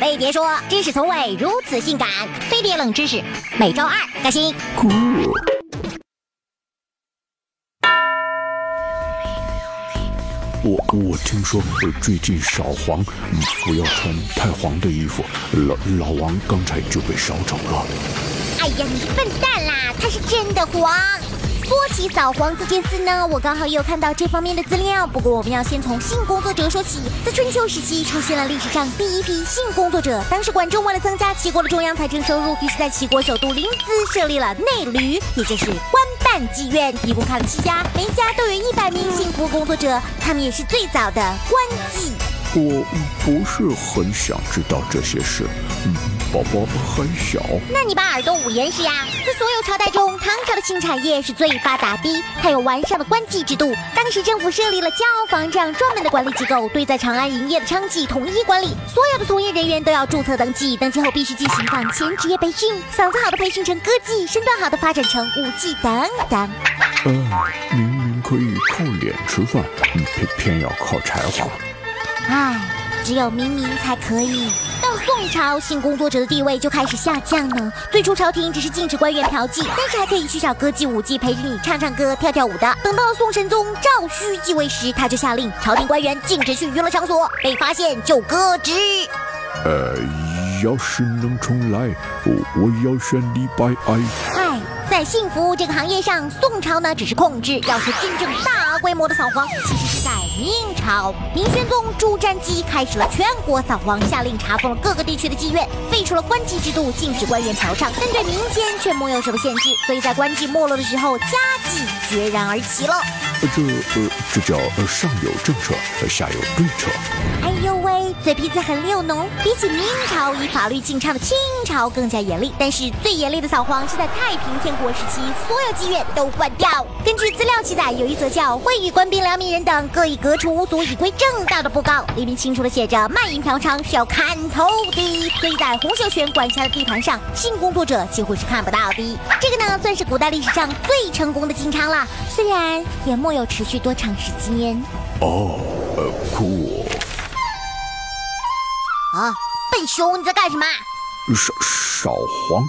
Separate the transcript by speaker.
Speaker 1: 飞碟说：“知识从未如此性感。”飞碟冷知识，每周二更新。
Speaker 2: 我我听说最近扫黄，不要穿太黄的衣服。老老王刚才就被扫走了。
Speaker 1: 哎呀，你笨蛋啦！他是真的黄。说起扫黄这件事呢，我刚好也有看到这方面的资料。不过我们要先从性工作者说起。在春秋时期，出现了历史上第一批性工作者。当时管仲为了增加齐国的中央财政收入，于是在齐国首都临淄设立了内闾，也就是官办妓院，一共开了七家，每一家都有一百名性工作者，他们也是最早的官妓。
Speaker 2: 我不是很想知道这些事。嗯宝宝很小，
Speaker 1: 那你把耳朵捂严实呀！在所有朝代中，唐朝的性产业是最发达的，它有完善的官妓制度。当时政府设立了教坊这样专门的管理机构，对在长安营业的娼妓统一管理。所有的从业人员都要注册登记，登记后必须进行岗前职业培训，嗓子好的培训成歌妓，身段好的发展成舞妓等等。
Speaker 2: 嗯，明明可以靠脸吃饭，偏偏要靠才华。
Speaker 1: 唉，只有明明才可以。到宋朝性工作者的地位就开始下降了。最初朝廷只是禁止官员嫖妓，但是还可以去找歌妓舞妓陪着你唱唱歌、跳跳舞的。等到宋神宗赵顼继位时，他就下令朝廷官员禁止去娱乐场所，被发现就革职。
Speaker 2: 呃，要是能重来，我我要选李白。
Speaker 1: 唉，在性服务这个行业上，宋朝呢只是控制，要是真正大规模的扫黄，其实是在。明朝明宣宗朱瞻基开始了全国扫黄，下令查封了各个地区的妓院，废除了官妓制度，禁止官员嫖娼，但对民间却没有什么限制。所以在官妓没落的时候，家妓决然而起了。
Speaker 2: 这呃，这叫上有政策，下有对策。
Speaker 1: 哎呦喂，嘴皮子很溜浓。比起明朝以法律禁娼的清朝更加严厉，但是最严厉的扫黄是在太平天国时期，所有妓院都关掉。根据资料记载，有一则叫“会与官兵两名人等各以革除无足以归正道”的布告，里面清楚的写着卖淫嫖娼是要砍头的。所以在洪秀全管辖的地盘上，性工作者几乎是看不到的。这个呢，算是古代历史上最成功的禁娼了，虽然也没有持续多长时间。
Speaker 2: 哦，呃，酷。
Speaker 1: 啊，笨熊，你在干什么？
Speaker 2: 少少黄。